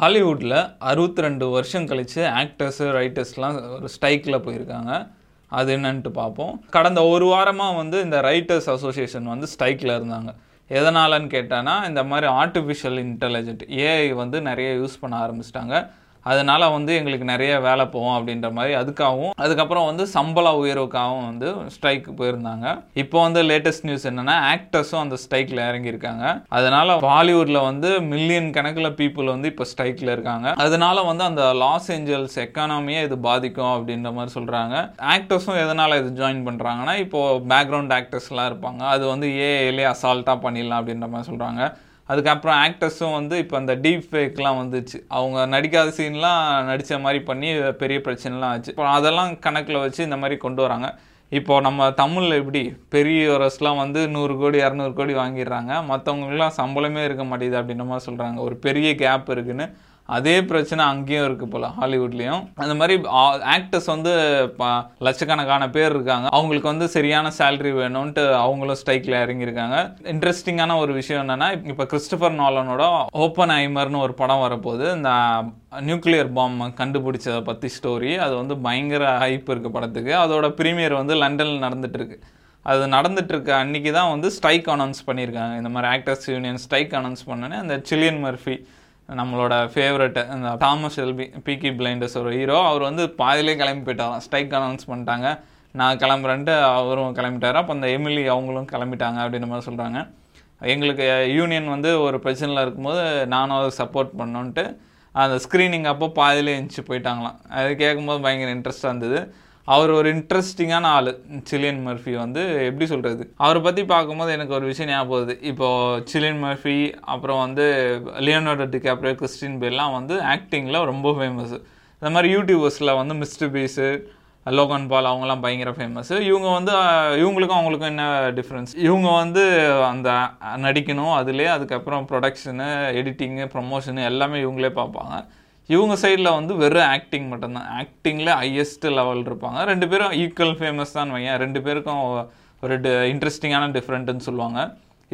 ஹாலிவுட்டில் அறுபத்தி ரெண்டு வருஷம் கழித்து ஆக்டர்ஸு ரைட்டர்ஸ்லாம் ஒரு ஸ்ட்ரைக்கில் போயிருக்காங்க. அது என்னன்ட்டு பார்ப்போம். கடந்த ஒரு வாரமாக வந்து இந்த ரைட்டர்ஸ் அசோசியேஷன் வந்து ஸ்ட்ரைக்கில் இருந்தாங்க. எதனாலன்னு கேட்டானா இந்த மாதிரி ஆர்டிஃபிஷியல் இன்டெலிஜென்ட் ஏஐ வந்து நிறைய யூஸ் பண்ண ஆரம்பிச்சிட்டாங்க. அதனால வந்து எங்களுக்கு நிறைய வேலை போகும் அப்படின்ற மாதிரி அதுக்காகவும் அதுக்கப்புறம் வந்து சம்பள உயர்வுக்காகவும் வந்து ஸ்ட்ரைக்கு போயிருந்தாங்க. இப்போ வந்து லேட்டஸ்ட் நியூஸ் என்னன்னா ஆக்டர்ஸும் அந்த ஸ்ட்ரைக்கில் இறங்கியிருக்காங்க. அதனால பாலிவுட்ல வந்து மில்லியன் கணக்கில் பீப்புள் வந்து இப்போ ஸ்ட்ரைக்கில் இருக்காங்க. அதனால வந்து அந்த லாஸ் ஏஞ்சல்ஸ் எக்கானமியை இது பாதிக்கும் அப்படின்ற மாதிரி சொல்றாங்க. ஆக்டர்ஸும் எதனால இது ஜாயின் பண்றாங்கன்னா இப்போ பேக்ரவுண்ட் ஆக்டர்ஸ்லாம் இருப்பாங்க. அது வந்து ஏஏலே அசால்ட்டாக பண்ணிடலாம் அப்படின்ற மாதிரி சொல்றாங்க. அதுக்கப்புறம் ஆக்டர்ஸும் வந்து இப்போ அந்த டீப் ஃபேக்லாம் வந்துச்சு. அவங்க நடிக்காத சீன்லாம் நடித்த மாதிரி பண்ணி பெரிய பிரச்சனைலாம் ஆச்சு. இப்போ அதெல்லாம் கணக்கில் வச்சு இந்த மாதிரி கொண்டு வராங்க. இப்போது நம்ம தமிழில் எப்படி பெரியவரஸ்லாம் வந்து நூறு கோடி இரநூறு கோடி வாங்கிடுறாங்க. மற்றவங்களுக்குலாம் சம்பளமே இருக்க மாட்டேங்குது அப்படின்ற மாதிரி சொல்கிறாங்க ஒரு பெரிய கேப் இருக்குதுன்னு அதே பிரச்சனை அங்கேயும் இருக்கு போல ஹாலிவுட்லேயும். அந்த மாதிரி ஆக்டர்ஸ் வந்து ப- லட்சக்கணக்கான பேர் இருக்காங்க. அவங்களுக்கு வந்து சரியான சேலரி வேணும்ன்ட்டு அவங்களும் ஸ்ட்ரைக்கில் இறங்கியிருக்காங்க. இன்ட்ரெஸ்டிங்கான ஒரு விஷயம் என்னன்னா இப்போ கிறிஸ்டபர் நாலனோட ஓப்பன் ஐமர்னு ஒரு படம் வரப்போகுது. இந்த நியூக்ளியர் பாம் கண்டுபிடிச்சதை பற்றி ஸ்டோரி அது வந்து பயங்கர ஹைப் இருக்கு படத்துக்கு. அதோட ப்ரீமியர் வந்து லண்டனில் நடந்துட்டு இருக்கு அது நடந்துட்டு இருக்க அன்னைக்கு தான் வந்து ஸ்ட்ரைக் அனௌன்ஸ் பண்ணியிருக்காங்க. இந்த மாதிரி ஆக்டர்ஸ் யூனியன் ஸ்ட்ரைக் அனௌன்ஸ் பண்ணோன்னே அந்த சில்லியன் மர்ஃபி நம்மளோட ஃபேவரட் இந்த தாமஸ் எல்பி பிகி பிளைண்டர்ஸ் ஒரு ஹீரோ அவர் வந்து பாதியிலே கிளம்பி போயிட்டாராம் ஸ்ட்ரைக் அனௌன்ஸ் பண்ணிட்டாங்க. நான் கிளம்புறேன்ட்டு அவரும் கிளம்பிட்டார். அப்போ அந்த எமிலி அவங்களும் கிளம்பிட்டாங்க அப்படின்ற மாதிரி சொல்கிறாங்க எங்களுக்கு யூனியன் வந்து ஒரு பிரச்சனையில் இருக்கும்போது நானும் அதை சப்போர்ட் பண்ணோன்ட்டு அந்த ஸ்க்ரீனிங் அப்போ பாதிலே எழுந்துச்சு போயிட்டாங்களாம். அது கேட்கும்போது பயங்கர இன்ட்ரெஸ்டாக இருந்தது. அவர் ஒரு இன்ட்ரெஸ்டிங்கான ஆள். சிலியன் மர்ஃபி வந்து எப்படி சொல்கிறது அவரை பற்றி பார்க்கும்போது எனக்கு ஒரு விஷயம் ஞாபகம் போகுது இப்போது சிலியன் மர்ஃபி அப்புறம் வந்து லியோனார்டோ டிகாப்ரியோ கிறிஸ்டின் பேர்லாம் வந்து ஆக்டிங்கில் ரொம்ப ஃபேமஸ் இந்த மாதிரி யூடியூபர்ஸில் வந்து மிஸ்டர் பீஸு லோகன் பால் அவங்கலாம் பயங்கர ஃபேமஸ் இவங்க வந்து இவங்களுக்கும் அவங்களுக்கும் என்ன டிஃப்ரென்ஸ் இவங்க வந்து அந்த நடிக்கணும் அதுலேயே அதுக்கப்புறம் ப்ரொடக்ஷனு எடிட்டிங்கு ப்ரொமோஷனு எல்லாமே இவங்களே பார்ப்பாங்க. இவங்க சைடில் வந்து வெறும் ஆக்டிங் மட்டும்தான். ஆக்டிங்கில் ஹையஸ்ட் லெவல் இருப்பாங்க. ரெண்டு பேரும் ஈக்குவல் ஃபேமஸ் தான் வையன். ரெண்டு பேருக்கும் ஒரு இன்ட்ரெஸ்டிங்கான டிஃப்ரெண்ட்டுன்னு சொல்லுவாங்க.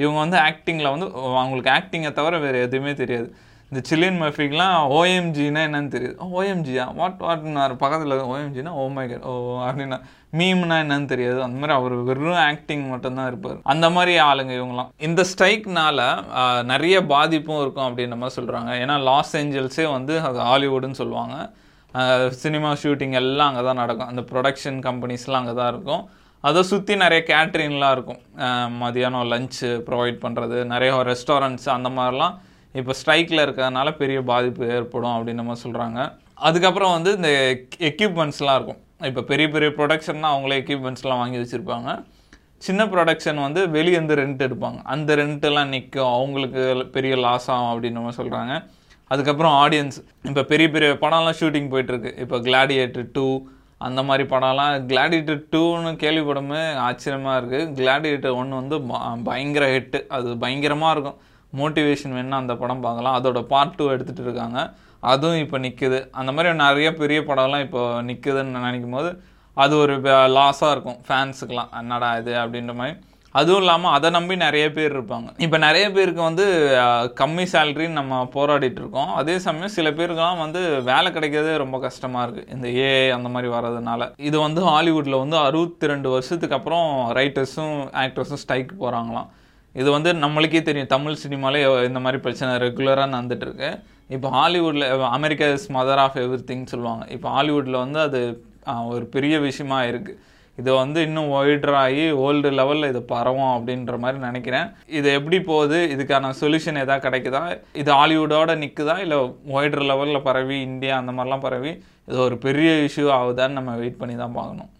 இவங்க வந்து ஆக்டிங்கில் வந்து அவங்களுக்கு ஆக்டிங்கை தவிர வேறு எதுவுமே தெரியாது. இந்த சில்லியன் மர்ஃபிக்லாம் ஓஎம்ஜினா என்னன்னு தெரியுது. ஓஎம்ஜியா வாட் வாட்னு பக்கத்தில் ஓஎம்ஜினா ஓ மை oh ஓ அப்படின்னா மீம்னா என்னன்னு தெரியாது. அந்த மாதிரி அவர் வெறும் ஆக்டிங் மட்டும்தான் இருப்பார். அந்த மாதிரி ஆளுங்க இவங்கலாம் இந்த ஸ்ட்ரைக்னால நிறைய பாதிப்பும் இருக்கும் அப்படின்ற மாதிரி சொல்கிறாங்க ஏன்னா லாஸ் ஏஞ்சல்ஸே வந்து அது ஹாலிவுட்னு சொல்லுவாங்க. சினிமா ஷூட்டிங் எல்லாம் அங்கே தான் நடக்கும். அந்த ப்ரொடக்ஷன் கம்பெனிஸ்லாம் அங்கே தான் இருக்கும். அதை சுற்றி நிறைய கேட்ரிங்லாம் இருக்கும். மதியானம் லஞ்சு ப்ரொவைட் பண்ணுறது நிறைய ரெஸ்டாரண்ட்ஸ் அந்த மாதிரிலாம் இப்போ ஸ்ட்ரைக்கில் இருக்கிறதுனால பெரிய பாதிப்பு ஏற்படும் அப்படின்னு நம்ம சொல்கிறாங்க அதுக்கப்புறம் வந்து இந்த எக்யூப்மெண்ட்ஸ்லாம் இருக்கும். இப்போ பெரிய பெரிய ப்ரொடக்ஷன்னா அவங்களே எக்யூப்மெண்ட்ஸ்லாம் வாங்கி வச்சுருப்பாங்க. சின்ன ப்ரொடக்ஷன் வந்து வெளியேருந்து ரெண்ட் எடுப்பாங்க. அந்த ரெண்ட்டெல்லாம் நிற்கும் அவங்களுக்கு பெரிய லாஸ் ஆகும் அப்படின்னு நம்ம சொல்கிறாங்க அதுக்கப்புறம் ஆடியன்ஸ் இப்போ பெரிய பெரிய படம்லாம் ஷூட்டிங் போயிட்டுருக்கு. இப்போ கிளாடியேட்டர் டூ அந்த மாதிரி படம்லாம். கிளாடியேட்டர் டூன்னு கேள்விப்படமே ஆச்சரியமாக இருக்குது கிளாடியேட்டர் ஒன்று வந்து பயங்கர ஹிட்டு அது பயங்கரமாக இருக்கும். மோட்டிவேஷன் வேணும்னா அந்த படம் பார்க்கலாம். அதோட பார்ட் டூ எடுத்துகிட்டு இருக்காங்க. அதுவும் இப்போ நிற்குது அந்த மாதிரி நிறைய பெரிய படம்லாம் இப்போ நிற்குதுன்னு நினைக்கும் போது அது ஒரு லாஸாக இருக்கும். ஃபேன்ஸுக்கெலாம் என்னடா இது அப்படின்ற மாதிரி. அதுவும் இல்லாமல் அதை நம்பி நிறைய பேர் இருப்பாங்க. இப்போ நிறைய பேருக்கு வந்து கம்மி சேலரின்னு நம்ம போராடிட்டு இருக்கோம். அதே சமயம் சில பேருக்கெல்லாம் வந்து வேலை கிடைக்கிறதே ரொம்ப கஷ்டமாக இருக்குது இந்த ஏஐ அந்த மாதிரி வர்றதுனால. இது வந்து ஹாலிவுட்டில் வந்து அறுபத்தி ரெண்டு வருஷத்துக்கு அப்புறம் ரைட்டர்ஸும் ஆக்டர்ஸும் ஸ்ட்ரைக் போகிறாங்களாம் இது வந்து நம்மளுக்கே தெரியும். தமிழ் சினிமாலே இந்த மாதிரி பிரச்சனை ரெகுலராக நடந்துட்டுருக்கு. இப்போ ஹாலிவுட்டில் America is mother of everything சொல்லுவாங்க. இப்போ ஹாலிவுட்டில் வந்து அது ஒரு பெரிய விஷயமா இருக்குது இதை வந்து இன்னும் ஒய்டராகி ஓல்டு லெவலில் இது பரவும் அப்படின்ற மாதிரி நினைக்கிறேன். இது எப்படி போகுது? இதுக்கான சொல்யூஷன் எதாவது கிடைக்குதா? இது ஹாலிவுட்டோட நிற்குதா இல்லை ஒய்டர் லெவலில் பரவி இந்தியா அந்த மாதிரிலாம் பரவி இது ஒரு பெரிய இஷ்யூ ஆகுதான்னு நம்ம வெயிட் பண்ணி தான் பார்க்கணும்.